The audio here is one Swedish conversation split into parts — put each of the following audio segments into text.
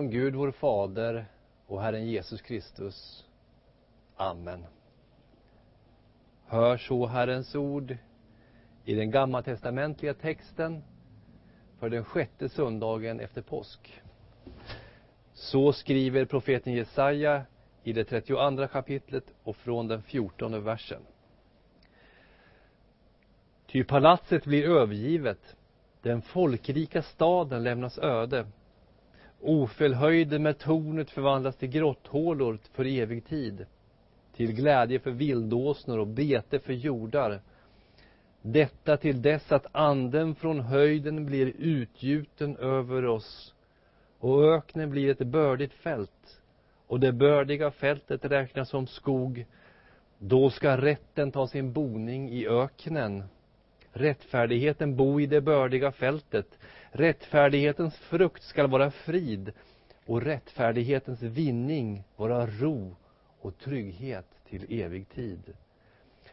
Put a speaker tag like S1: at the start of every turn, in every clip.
S1: Från Gud vår Fader och Herren Jesus Kristus. Amen. Hör så Herrens ord i den gammaltestamentliga texten för den sjätte söndagen efter påsk. Så skriver profeten Jesaja i det 32 kapitlet och från den 14 versen. Ty palatset blir övergivet, den folkrika staden lämnas öde ofelhöjden med tornet förvandlas till grotthålor för evig tid, till glädje för vildåsnor och bete för jordar. Detta till dess att anden från höjden blir utgjuten över oss och öknen blir ett bördigt fält och det bördiga fältet räknas som skog. Då ska rätten ta sin boning i öknen rättfärdigheten bo i det bördiga fältet. Rättfärdighetens frukt skall vara frid och rättfärdighetens vinning vara ro och trygghet till evig tid.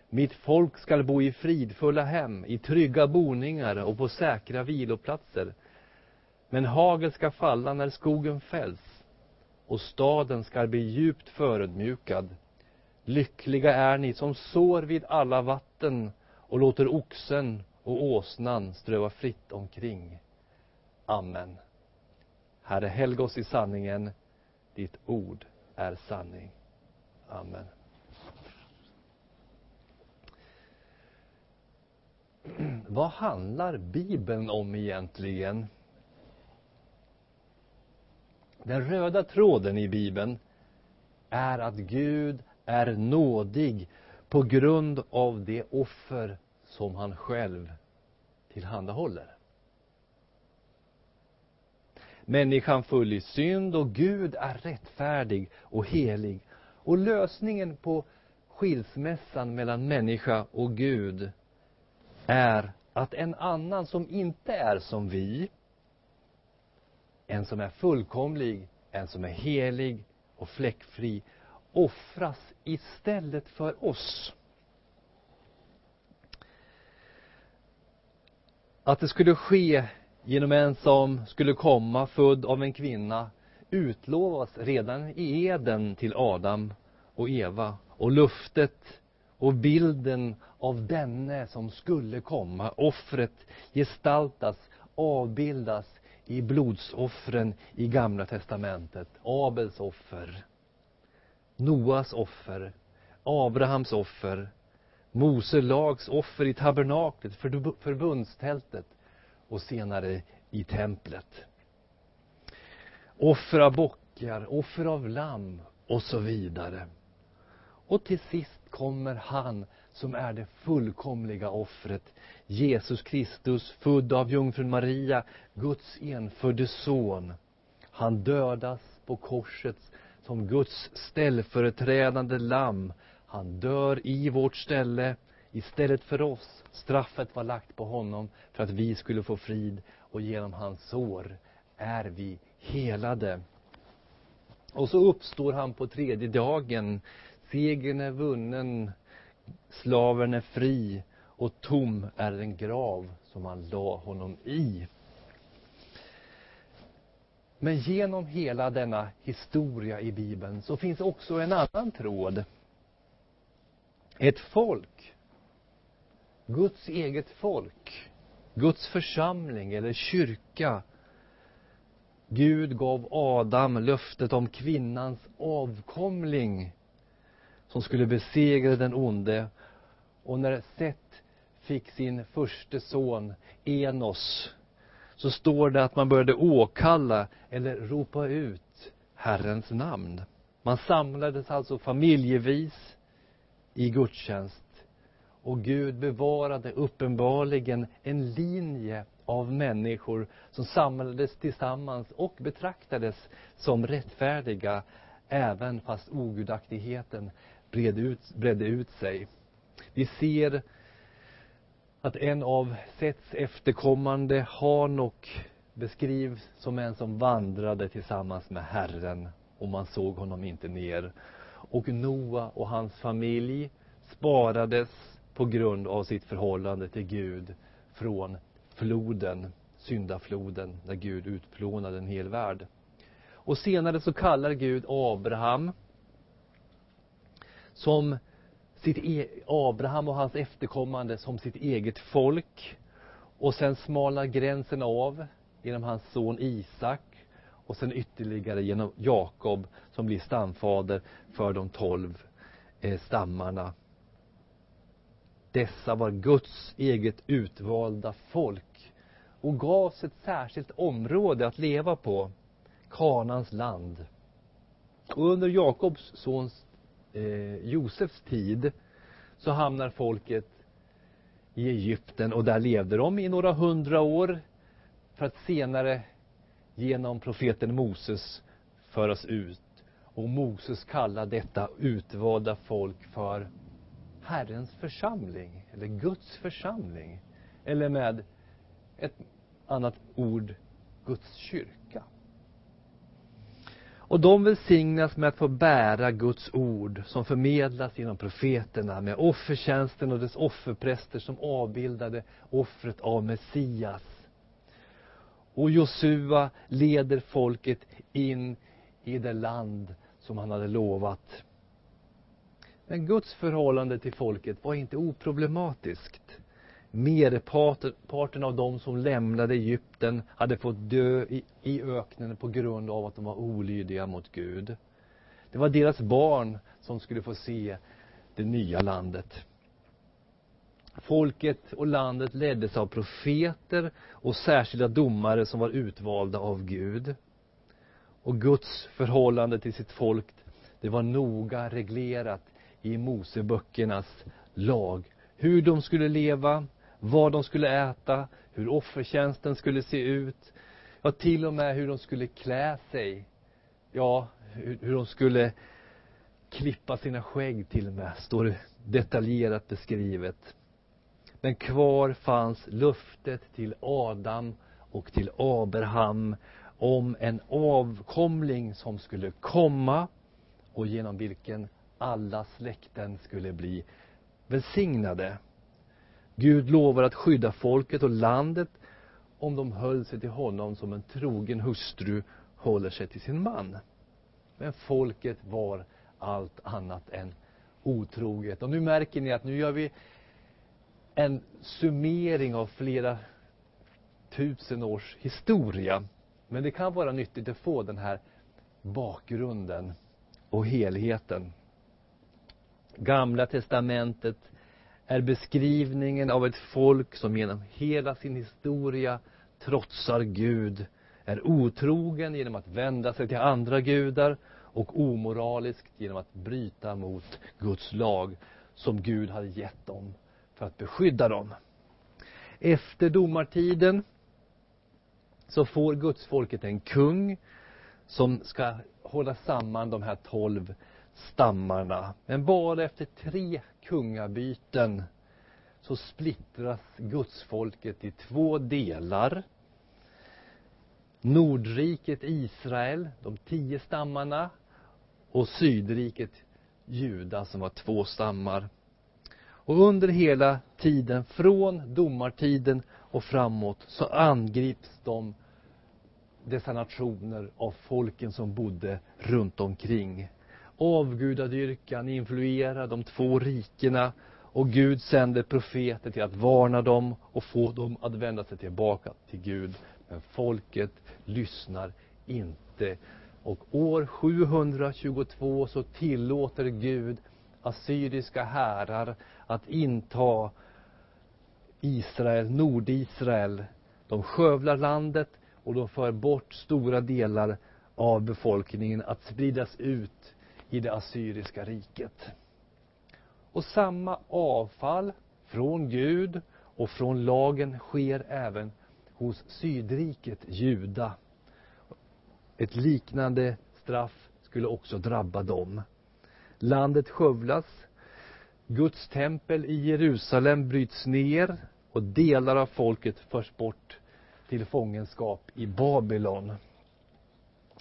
S1: Mitt folk skall bo i fridfulla hem, i trygga boningar och på säkra viloplatser. Men hagel ska falla när skogen fälls och staden skall bli djupt förödmjukad. Lyckliga är ni som sår vid alla vatten och låter oxen och åsnan ströva fritt omkring. Amen. Herre, helg oss i sanningen. Ditt ord är sanning. Amen. Vad handlar Bibeln om egentligen? Den röda tråden i Bibeln är att Gud är nådig på grund av det offer som han själv tillhandahåller. Människan full i synd och Gud är rättfärdig och helig. Och lösningen på skilsmässan mellan människa och Gud är att en annan som inte är som vi, en som är fullkomlig, en som är helig och fläckfri, offras istället för oss. Att det skulle ske genom en som skulle komma född av en kvinna utlovas redan i Eden till Adam och Eva och luftet och bilden av denne som skulle komma, offret, gestaltas, avbildas i blodsoffren i Gamla testamentet. Abels offer, Noas offer, Abrahams offer, Mose lags offer i tabernaklet, förbundstältet och senare i templet. Offer av bockar, offer av lamm och så vidare. Och till sist kommer han som är det fullkomliga offret. Jesus Kristus, född av jungfrun Maria, Guds enfödde son. Han dödas på korset som Guds ställföreträdande lamm. Han dör i vårt ställe istället för oss. Straffet var lagt på honom för att vi skulle få frid och genom hans sår är vi helade. Och så uppstår han på tredje dagen. Segern är vunnen, slaven är fri och tom är den grav som man la honom i. Men genom hela denna historia i Bibeln så finns också en annan tråd. Ett folk. Guds eget folk. Guds församling eller kyrka. Gud gav Adam löftet om kvinnans avkomling som skulle besegra den onde. Och när Seth fick sin första son Enos så står det att man började åkalla eller ropa ut Herrens namn. Man samlades alltså familjevis i gudstjänst. Och Gud bevarade uppenbarligen en linje av människor som samlades tillsammans och betraktades som rättfärdiga även fast ogudaktigheten bredde ut, bredde ut sig. Vi ser att en av Sets efterkommande, Hanok, beskrivs som en som vandrade tillsammans med Herren och man såg honom inte ner. Och Noa och hans familj sparades på grund av sitt förhållande till Gud från floden, syndafloden, där Gud utplånade en hel värld. Och senare så kallar Gud Abraham som sitt e Abraham och hans efterkommande som sitt eget folk. Och sen smalnar gränsen av genom hans son Isak och sen ytterligare genom Jakob som blir stamfader för de tolv eh, stammarna. Dessa var Guds eget utvalda folk och gavs ett särskilt område att leva på, Kanans land. Och under Jakobs sons eh, Josefs tid så hamnar folket i Egypten och där levde de i några hundra år för att senare genom profeten Moses föras ut. Och Moses kallar detta utvalda folk för Herrens församling, eller Guds församling. Eller med ett annat ord, Guds kyrka. Och de välsignas med att få bära Guds ord som förmedlas genom profeterna med offertjänsten och dess offerpräster som avbildade offret av Messias. Och Josua leder folket in i det land som han hade lovat. Men Guds förhållande till folket var inte oproblematiskt. Merparten av dem som lämnade Egypten hade fått dö i, i öknen på grund av att de var olydiga mot Gud. Det var deras barn som skulle få se det nya landet. Folket och landet leddes av profeter och särskilda domare som var utvalda av Gud. Och Guds förhållande till sitt folk, det var noga reglerat i Moseböckernas lag. Hur de skulle leva, vad de skulle äta, hur offertjänsten skulle se ut. Ja, till och med hur de skulle klä sig. Ja, hur, hur de skulle klippa sina skägg till och med, står det detaljerat beskrivet. Men kvar fanns löftet till Adam och till Abraham om en avkomling som skulle komma och genom vilken alla släkten skulle bli välsignade. Gud lovar att skydda folket och landet om de höll sig till honom som en trogen hustru håller sig till sin man. Men folket var allt annat än otroget. Och nu märker ni att nu gör vi en summering av flera tusen års historia. Men det kan vara nyttigt att få den här bakgrunden och helheten. Gamla testamentet är beskrivningen av ett folk som genom hela sin historia trotsar Gud, är otrogen genom att vända sig till andra gudar och omoraliskt genom att bryta mot Guds lag som Gud hade gett dem för att beskydda dem. Efter domartiden så får gudsfolket en kung som ska hålla samman de här tolv stammarna. Men bara efter tre kungabyten så splittras gudsfolket i två delar. Nordriket Israel, de tio stammarna, och Sydriket Juda som var två stammar. Och under hela tiden, från domartiden och framåt, så angrips de dessa nationer av folken som bodde runt omkring. Avgudadyrkan influerar de två rikena och Gud sänder profeter till att varna dem och få dem att vända sig tillbaka till Gud. Men folket lyssnar inte. Och år 722 så tillåter Gud assyriska härar att inta Israel, Nordisrael. De skövlar landet och de för bort stora delar av befolkningen att spridas ut i det assyriska riket. Och samma avfall från Gud och från lagen sker även hos sydriket Juda. Ett liknande straff skulle också drabba dem. Landet skövlas. Guds tempel i Jerusalem bryts ner och delar av folket förs bort till fångenskap i Babylon.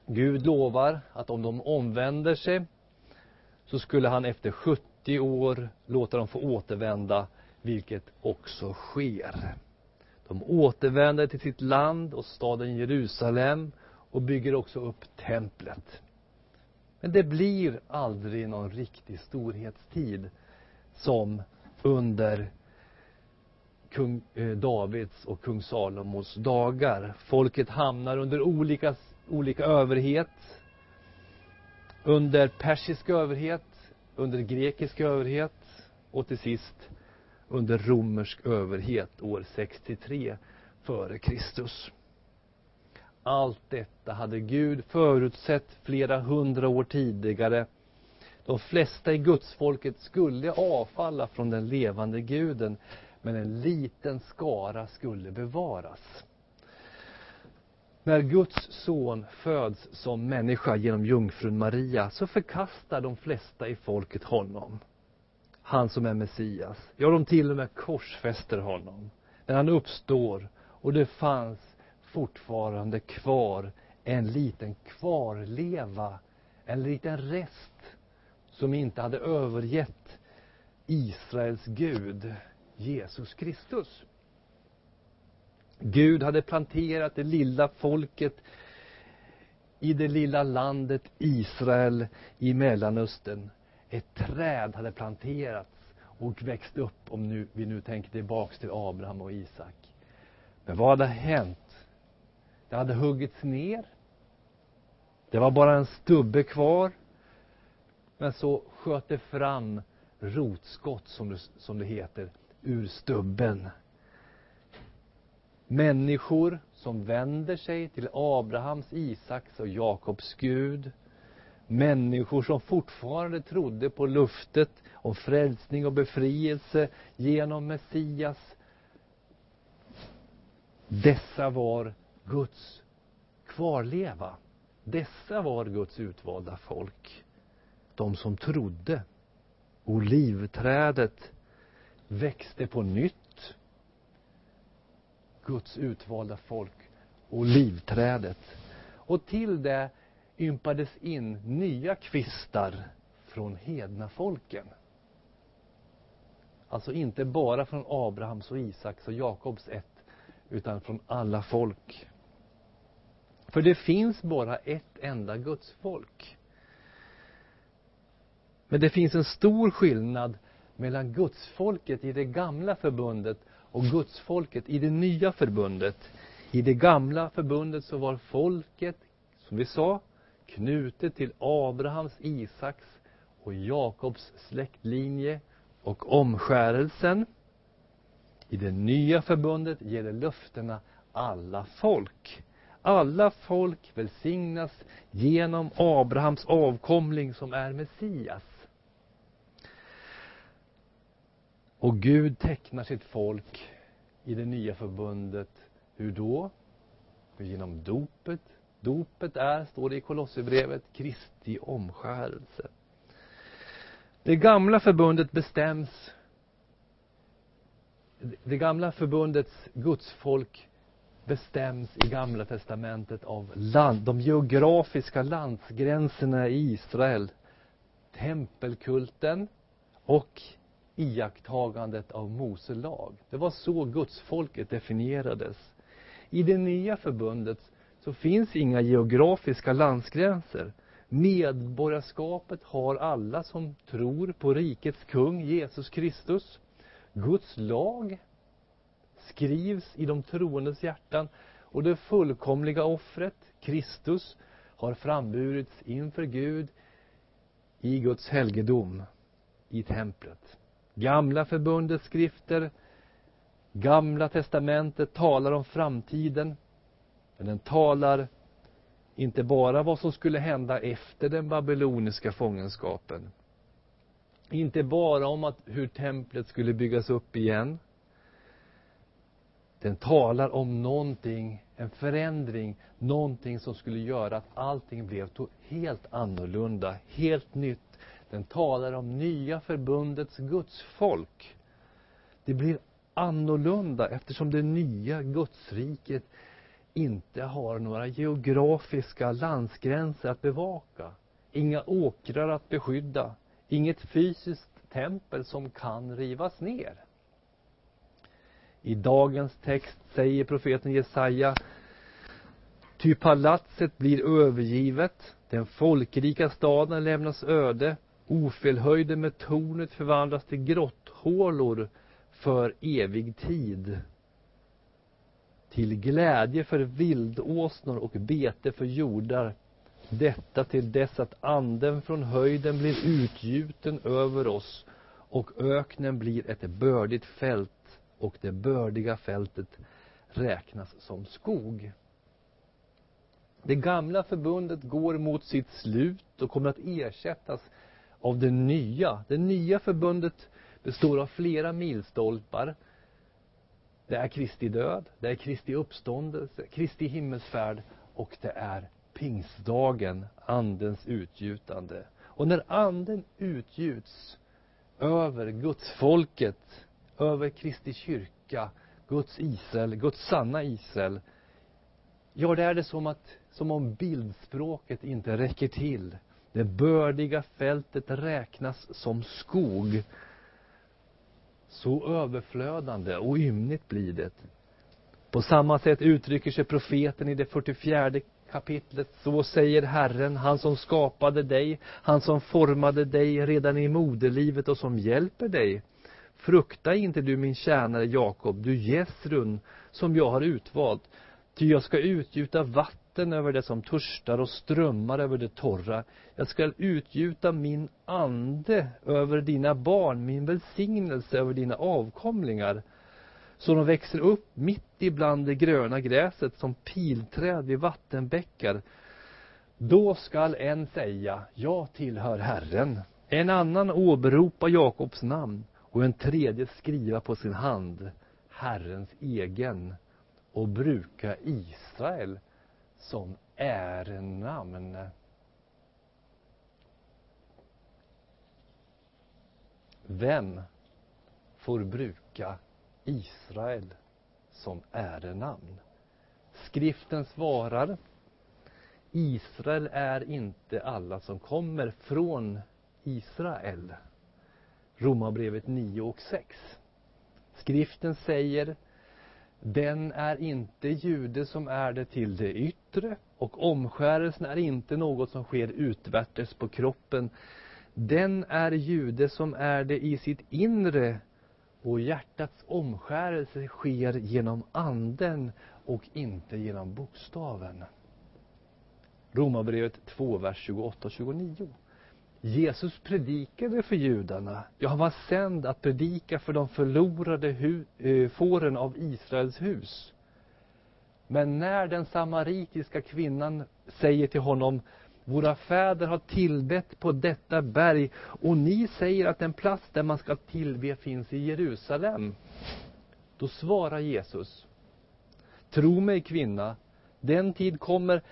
S1: Gud lovar att om de omvänder sig så skulle han efter 70 år låta dem få återvända, vilket också sker. De återvänder till sitt land och staden Jerusalem och bygger också upp templet. Men det blir aldrig någon riktig storhetstid som under kung eh, Davids och kung Salomos dagar. Folket hamnar under olika, olika överhet. Under persisk överhet, under grekisk överhet och till sist under romersk överhet år 63 före Kristus. Allt detta hade Gud förutsett flera hundra år tidigare. De flesta i gudsfolket skulle avfalla från den levande guden, men en liten skara skulle bevaras. När Guds son föds som människa genom jungfrun Maria så förkastar de flesta i folket honom. Han som är Messias. Ja, de till och med korsfäster honom. Men han uppstår och det fanns fortfarande kvar en liten kvarleva, en liten rest som inte hade övergett Israels Gud, Jesus Kristus. Gud hade planterat det lilla folket i det lilla landet Israel i Mellanöstern. Ett träd hade planterats och växt upp, om nu, vi nu tänker tillbaks till Abraham och Isak. Men vad hade hänt? Det hade huggits ner. Det var bara en stubbe kvar. Men så sköt det fram rotskott, som det, som det heter, ur stubben. Människor som vänder sig till Abrahams, Isaks och Jakobs Gud. Människor som fortfarande trodde på luftet om frälsning och befrielse genom Messias. Dessa var Guds kvarleva. Dessa var Guds utvalda folk. De som trodde. Olivträdet växte på nytt. Guds utvalda folk. Olivträdet. Och till det ympades in nya kvistar från hedna folken. Alltså inte bara från Abrahams och Isaks och Jakobs ett, utan från alla folk. För det finns bara ett enda Guds folk. Men det finns en stor skillnad mellan gudsfolket i det gamla förbundet och gudsfolket i det nya förbundet. I det gamla förbundet så var folket, som vi sa, knutet till Abrahams, Isaks och Jakobs släktlinje och omskärelsen. I det nya förbundet gäller löftena alla folk. Alla folk välsignas genom Abrahams avkomling som är Messias. Och Gud tecknar sitt folk i det nya förbundet. Hur då? Genom dopet. Dopet är, står det i Kolosserbrevet, Kristi omskärelse. Det gamla förbundet bestäms det gamla förbundets gudsfolk bestäms i Gamla testamentet av land, de geografiska landsgränserna i Israel. Tempelkulten och iakttagandet av Mose lag. Det var så gudsfolket definierades. I det nya förbundet så finns inga geografiska landsgränser. Medborgarskapet har alla som tror på rikets kung Jesus Kristus. Guds lag skrivs i de troendes hjärtan och det fullkomliga offret, Kristus, har framburits inför Gud i Guds helgedom i templet. Gamla förbundets skrifter, Gamla testamentet talar om framtiden, men den talar inte bara vad som skulle hända efter den babyloniska fångenskapen. Inte bara om att hur templet skulle byggas upp igen. Den talar om någonting, en förändring, någonting som skulle göra att allting blev helt annorlunda, helt nytt. Den talar om nya förbundets gudsfolk. Det blir annorlunda eftersom det nya gudsriket inte har några geografiska landsgränser att bevaka. Inga åkrar att beskydda. Inget fysiskt tempel som kan rivas ner. I dagens text säger profeten Jesaja Ty palatset blir övergivet, den folkrika staden lämnas öde, Ofelhöjden med tornet förvandlas till grotthålor för evig tid. Till glädje för vildåsnor och bete för jordar. Detta till dess att anden från höjden blir utgjuten över oss och öknen blir ett bördigt fält och det bördiga fältet räknas som skog. Det gamla förbundet går mot sitt slut och kommer att ersättas av det nya. Det nya förbundet består av flera milstolpar. Det är Kristi död, det är Kristi uppståndelse, Kristi himmelsfärd och det är pingstdagen, andens utgjutande. Och när anden utgjuts över Guds folket, över Kristi kyrka, Guds Israel, Guds sanna Israel. Ja, det är det som, att, som om bildspråket inte räcker till. Det bördiga fältet räknas som skog. Så överflödande och ymnigt blir det. På samma sätt uttrycker sig profeten i det 44 kapitlet. Så säger Herren, han som skapade dig, han som formade dig redan i moderlivet och som hjälper dig. Frukta inte du min tjänare Jakob, du Jesrun, som jag har utvalt. Ty jag ska utgjuta vatten över det som törstar och strömmar över det torra. Jag ska utgjuta min ande över dina barn, min välsignelse över dina avkomlingar. Så de växer upp mitt ibland det gröna gräset som pilträd vid vattenbäckar. Då skall en säga, jag tillhör Herren. En annan åberopa Jakobs namn och en tredje skriva på sin hand Herrens egen och bruka Israel som ärenamn. Vem får bruka Israel som ärenamn? Skriften svarar Israel är inte alla som kommer från Israel. Romarbrevet 9 och 6. Skriften säger den är inte jude som är det till det yttre och omskärelsen är inte något som sker utvärtes på kroppen. Den är jude som är det i sitt inre och hjärtats omskärelse sker genom anden och inte genom bokstaven. Romarbrevet 2, vers 28 och 29. Jesus predikade för judarna. Ja, han var sänd att predika för de förlorade hu- eh, fåren av Israels hus. Men när den samaritiska kvinnan säger till honom våra fäder har tillbett på detta berg och ni säger att den plats där man ska tillbe finns i Jerusalem. Då svarar Jesus Tro mig kvinna, den tid kommer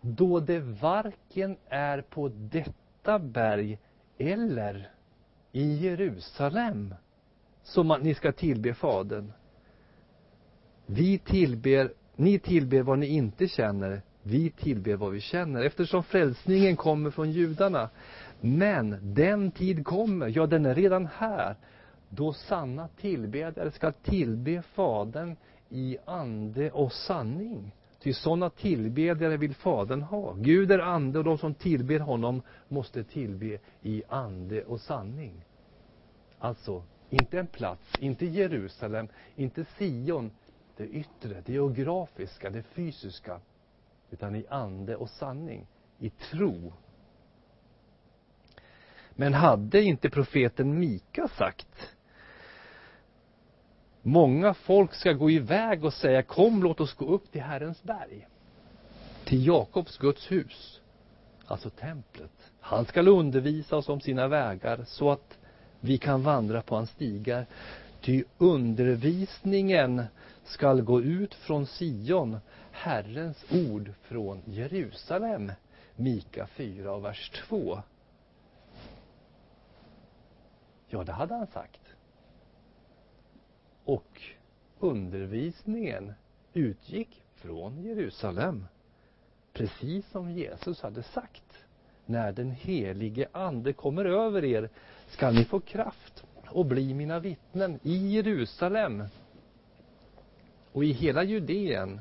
S1: då det varken är på detta detta berg eller i Jerusalem som man, ni ska tillbe Fadern. Vi tillber, ni tillber vad ni inte känner, vi tillber vad vi känner eftersom frälsningen kommer från judarna. Men den tid kommer, ja den är redan här, då sanna tillbedjare ska tillbe Fadern i ande och sanning. Ty sådana tillbedjare vill Fadern ha. Gud är ande och de som tillber honom måste tillbe i ande och sanning. Alltså, inte en plats, inte Jerusalem, inte Sion, det yttre, det geografiska, det fysiska, utan i ande och sanning, i tro. Men hade inte profeten Mika sagt Många folk ska gå iväg och säga kom låt oss gå upp till Herrens berg. Till Jakobs Guds hus. Alltså templet. Han skall undervisa oss om sina vägar så att vi kan vandra på hans stigar. Ty undervisningen skall gå ut från Sion, Herrens ord från Jerusalem. Mika 4 och vers 2. Ja, det hade han sagt. Och undervisningen utgick från Jerusalem. Precis som Jesus hade sagt. När den helige Ande kommer över er skall ni få kraft och bli mina vittnen i Jerusalem och i hela Judeen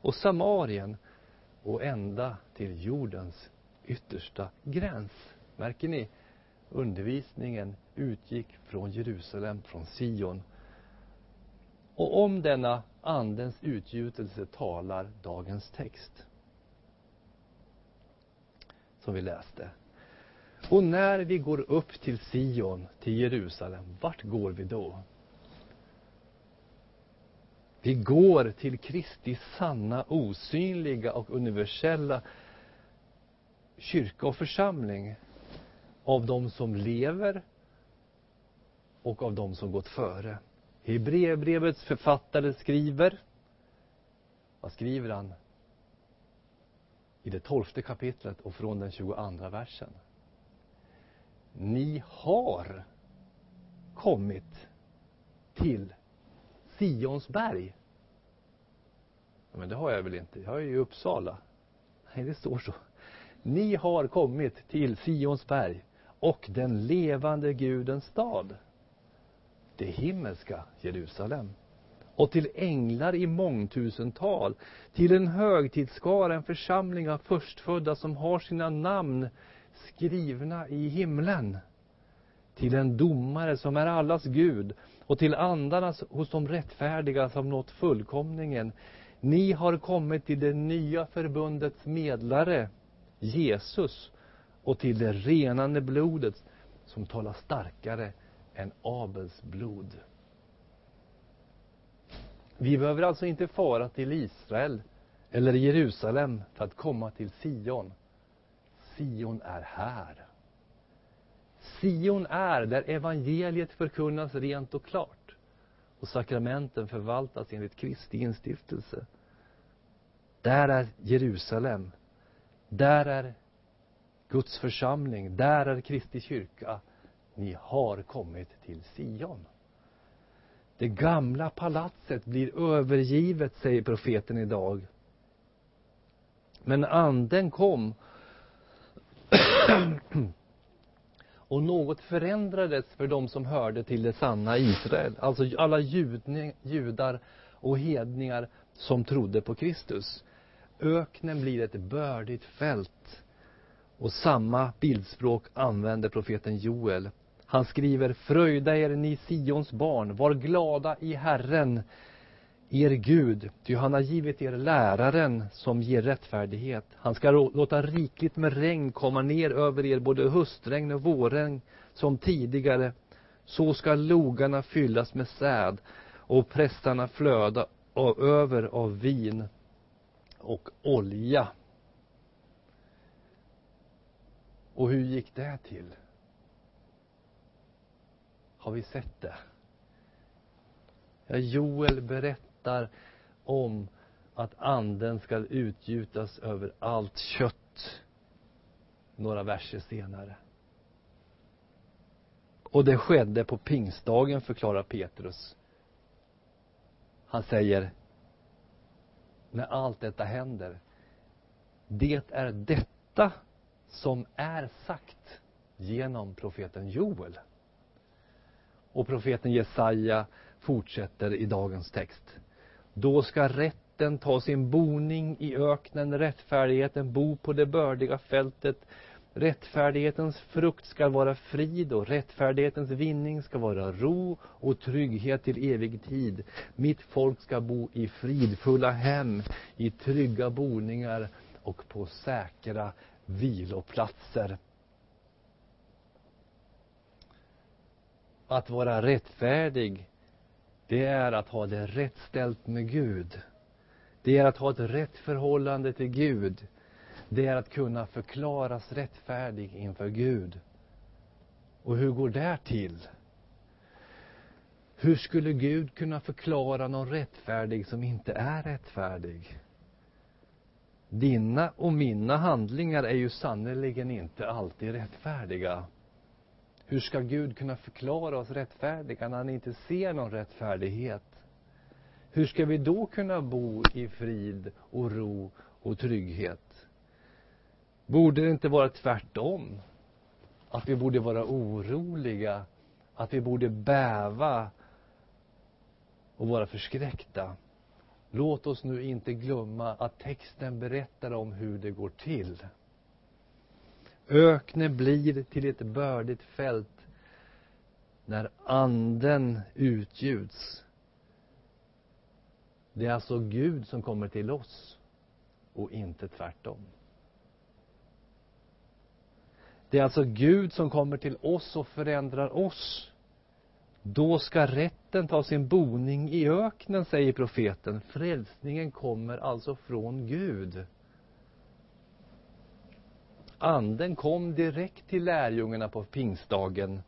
S1: och Samarien och ända till jordens yttersta gräns. Märker ni? Undervisningen utgick från Jerusalem, från Sion. Och om denna Andens utgjutelse talar dagens text. Som vi läste. Och när vi går upp till Sion, till Jerusalem, vart går vi då? Vi går till Kristi sanna, osynliga och universella kyrka och församling av de som lever och av de som gått före. Hebreerbrevets författare skriver, vad skriver han? I det tolfte kapitlet och från den 22 versen. Ni har kommit till Sions berg. Men det har jag väl inte? Jag är ju i Uppsala. Nej, det står så. Ni har kommit till Sions berg och den levande Gudens stad. Det himmelska Jerusalem. Och till änglar i mångtusental, till en högtidsskara, en församling av förstfödda som har sina namn skrivna i himlen. Till en domare som är allas Gud och till andarna hos de rättfärdiga som nått fullkomningen. Ni har kommit till det nya förbundets medlare, Jesus, och till det renande blodet som talar starkare än Abels blod. Vi behöver alltså inte fara till Israel eller Jerusalem för att komma till Sion. Sion är här. Sion är där evangeliet förkunnas rent och klart och sakramenten förvaltas enligt Kristi instiftelse. Där är Jerusalem. Där är Guds församling. Där är Kristi kyrka. Ni har kommit till Sion. Det gamla palatset blir övergivet, säger profeten idag. Men anden kom och något förändrades för de som hörde till det sanna Israel. Alltså alla judar och hedningar som trodde på Kristus. Öknen blir ett bördigt fält. Och samma bildspråk använder profeten Joel. Han skriver, fröjda er ni Sions barn, var glada i Herren, er Gud, ty han har givit er läraren som ger rättfärdighet. Han ska låta rikligt med regn komma ner över er, både höstregn och vårregn, som tidigare. Så ska logarna fyllas med säd och prästarna flöda av, över av vin och olja. Och hur gick det till? Har vi sett det? Ja, Joel berättar om att anden ska utgjutas över allt kött några verser senare. Och det skedde på pingstdagen, förklarar Petrus. Han säger, när allt detta händer, det är detta som är sagt genom profeten Joel. Och profeten Jesaja fortsätter i dagens text. Då ska rätten ta sin boning i öknen, rättfärdigheten bo på det bördiga fältet. Rättfärdighetens frukt ska vara frid och rättfärdighetens vinning ska vara ro och trygghet till evig tid. Mitt folk ska bo i fridfulla hem, i trygga boningar och på säkra viloplatser. Att vara rättfärdig, det är att ha det rätt ställt med Gud. Det är att ha ett rätt förhållande till Gud. Det är att kunna förklaras rättfärdig inför Gud. Och hur går det till? Hur skulle Gud kunna förklara någon rättfärdig som inte är rättfärdig? Dina och mina handlingar är ju sannerligen inte alltid rättfärdiga. Hur ska Gud kunna förklara oss rättfärdiga när han inte ser någon rättfärdighet? Hur ska vi då kunna bo i frid och ro och trygghet? Borde det inte vara tvärtom? Att vi borde vara oroliga, att vi borde bäva och vara förskräckta Låt oss nu inte glömma att texten berättar om hur det går till. Öknen blir till ett bördigt fält när anden utgjuts. Det är alltså Gud som kommer till oss och inte tvärtom. Det är alltså Gud som kommer till oss och förändrar oss. Då ska rätten ta sin boning i öknen, säger profeten. Frälsningen kommer alltså från Gud. Anden kom direkt till lärjungarna på pingstdagen.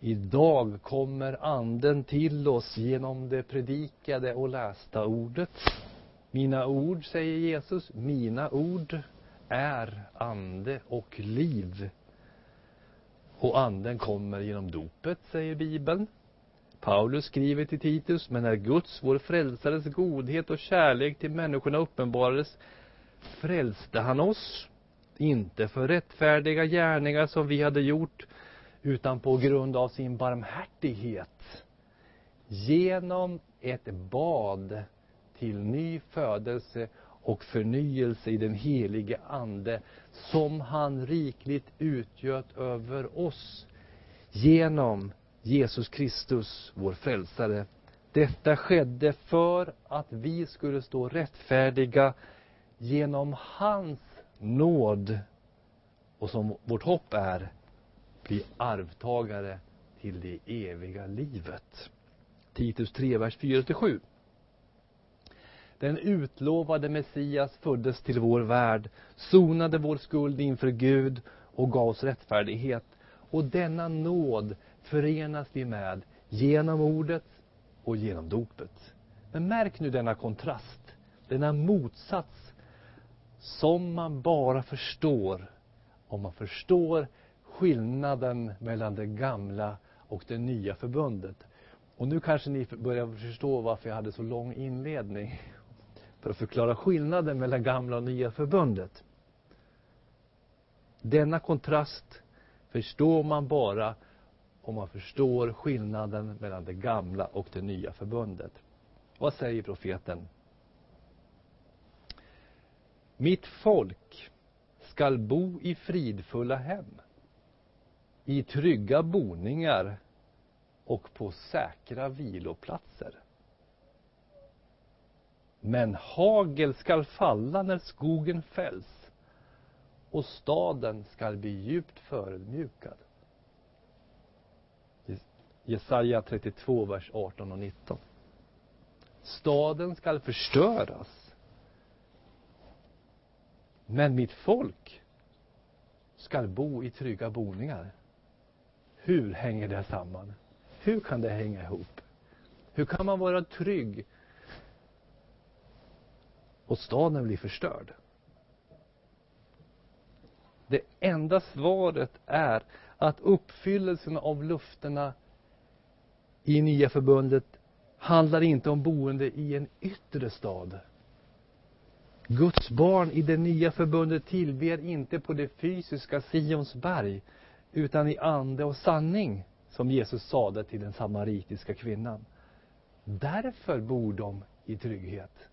S1: Idag kommer anden till oss genom det predikade och lästa ordet. Mina ord, säger Jesus, mina ord är ande och liv. Och anden kommer genom dopet, säger Bibeln. Paulus skriver till Titus, men när Guds, vår frälsares godhet och kärlek till människorna uppenbarades frälste han oss, inte för rättfärdiga gärningar som vi hade gjort, utan på grund av sin barmhärtighet. Genom ett bad till ny födelse och förnyelse i den helige Ande som han rikligt utgöt över oss genom Jesus Kristus, vår frälsare. Detta skedde för att vi skulle stå rättfärdiga genom hans nåd och som vårt hopp är bli arvtagare till det eviga livet. Titus 3, vers 4-7. Den utlovade Messias föddes till vår värld, sonade vår skuld inför Gud och gav oss rättfärdighet. Och denna nåd förenas vi med genom ordet och genom dopet. Men märk nu denna kontrast, denna motsats som man bara förstår om man förstår skillnaden mellan det gamla och det nya förbundet. Och nu kanske ni börjar förstå varför jag hade så lång inledning för att förklara skillnaden mellan gamla och nya förbundet. Denna kontrast förstår man bara om man förstår skillnaden mellan det gamla och det nya förbundet. Vad säger profeten? Mitt folk skall bo i fridfulla hem, i trygga boningar och på säkra viloplatser. Men hagel skall falla när skogen fälls och staden skall bli djupt förödmjukad. Jesaja 32, vers 18 och 19. Staden skall förstöras. Men mitt folk skall bo i trygga boningar. Hur hänger det samman? Hur kan det hänga ihop? Hur kan man vara trygg och staden blir förstörd. Det enda svaret är att uppfyllelsen av lufterna i nya förbundet handlar inte om boende i en yttre stad. Guds barn i det nya förbundet tillber inte på det fysiska Sions berg, utan i ande och sanning, som Jesus sade till den samaritiska kvinnan. Därför bor de i trygghet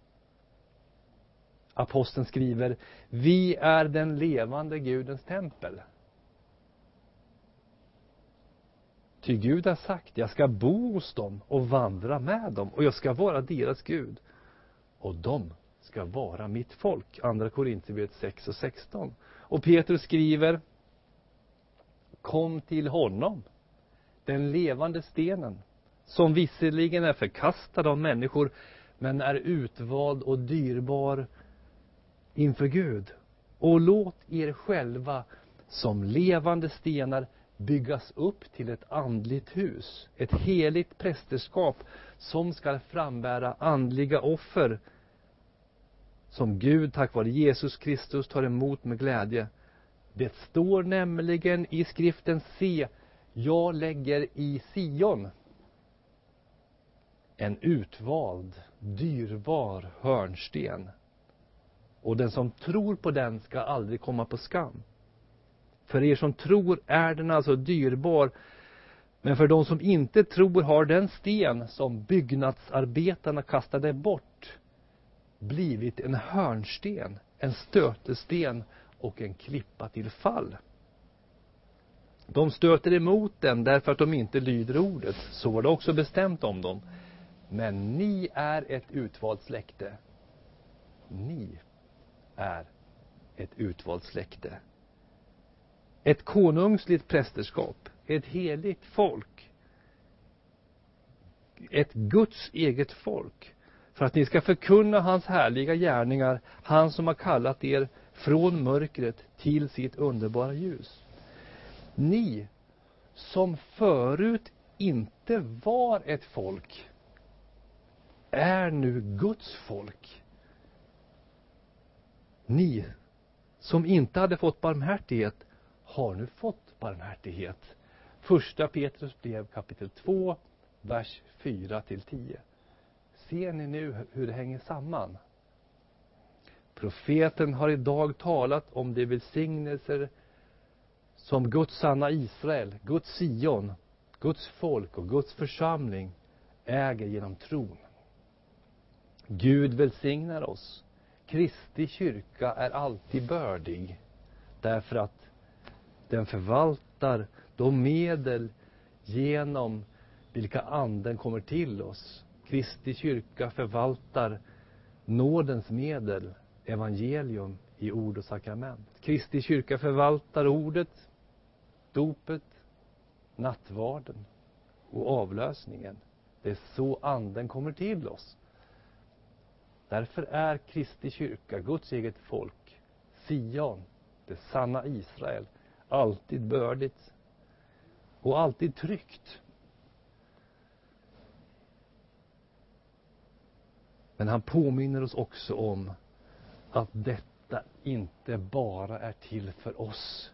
S1: aposteln skriver, vi är den levande Gudens tempel. Ty Gud har sagt, jag ska bo hos dem och vandra med dem och jag ska vara deras Gud. Och de ska vara mitt folk. Andra Korinthierbrevet 6 och 16. Och Petrus skriver, kom till honom, den levande stenen, som visserligen är förkastad av människor, men är utvald och dyrbar inför Gud. Och låt er själva som levande stenar byggas upp till ett andligt hus, ett heligt prästerskap som skall frambära andliga offer som Gud tack vare Jesus Kristus tar emot med glädje. Det står nämligen i skriften Se, jag lägger i Sion en utvald, dyrbar hörnsten och den som tror på den ska aldrig komma på skam. För er som tror är den alltså dyrbar Men för de som inte tror har den sten som byggnadsarbetarna kastade bort blivit en hörnsten, en stötesten och en klippa till fall. De stöter emot den därför att de inte lyder ordet. Så var det också bestämt om dem. Men ni är ett utvalt släkte. Ni är ett utvalt släkte. Ett konungsligt prästerskap. Ett heligt folk. Ett Guds eget folk. För att ni ska förkunna hans härliga gärningar, han som har kallat er från mörkret till sitt underbara ljus. Ni som förut inte var ett folk är nu Guds folk. Ni som inte hade fått barmhärtighet har nu fått barmhärtighet. Första Petrus brev kapitel 2, vers 4 till 10. Ser ni nu hur det hänger samman? Profeten har idag talat om de välsignelser som Guds sanna Israel, Guds Sion, Guds folk och Guds församling äger genom tron. Gud välsignar oss. Kristi kyrka är alltid bördig därför att den förvaltar de medel genom vilka anden kommer till oss. Kristi kyrka förvaltar nådens medel, evangelium i ord och sakrament. Kristi kyrka förvaltar ordet, dopet, nattvarden och avlösningen. Det är så anden kommer till oss. Därför är Kristi kyrka, Guds eget folk, Sion, det sanna Israel, alltid bördigt och alltid tryggt. Men han påminner oss också om att detta inte bara är till för oss.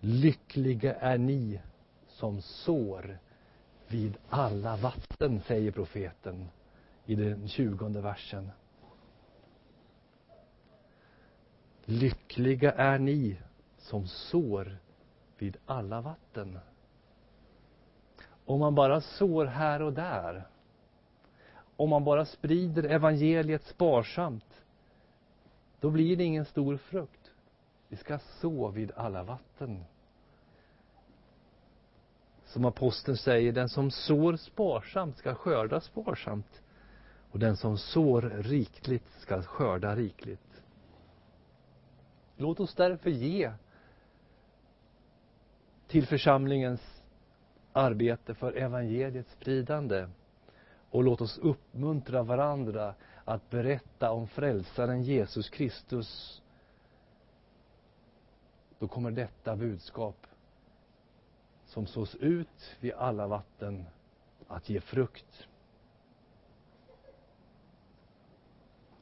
S1: Lyckliga är ni som sår vid alla vatten, säger profeten i den tjugonde versen. Lyckliga är ni som sår vid alla vatten. Om man bara sår här och där, om man bara sprider evangeliet sparsamt, då blir det ingen stor frukt. Vi ska så vid alla vatten. Som aposteln säger, den som sår sparsamt ska skörda sparsamt. Och den som sår rikligt ska skörda rikligt. Låt oss därför ge till församlingens arbete för evangeliets spridande. Och låt oss uppmuntra varandra att berätta om frälsaren Jesus Kristus. Då kommer detta budskap som sås ut vid alla vatten att ge frukt.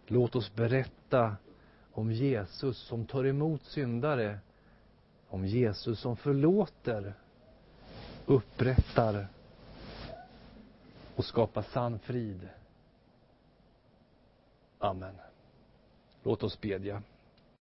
S1: Låt oss berätta om Jesus som tar emot syndare, om Jesus som förlåter, upprättar och skapa sann frid. Amen. Låt oss bedja.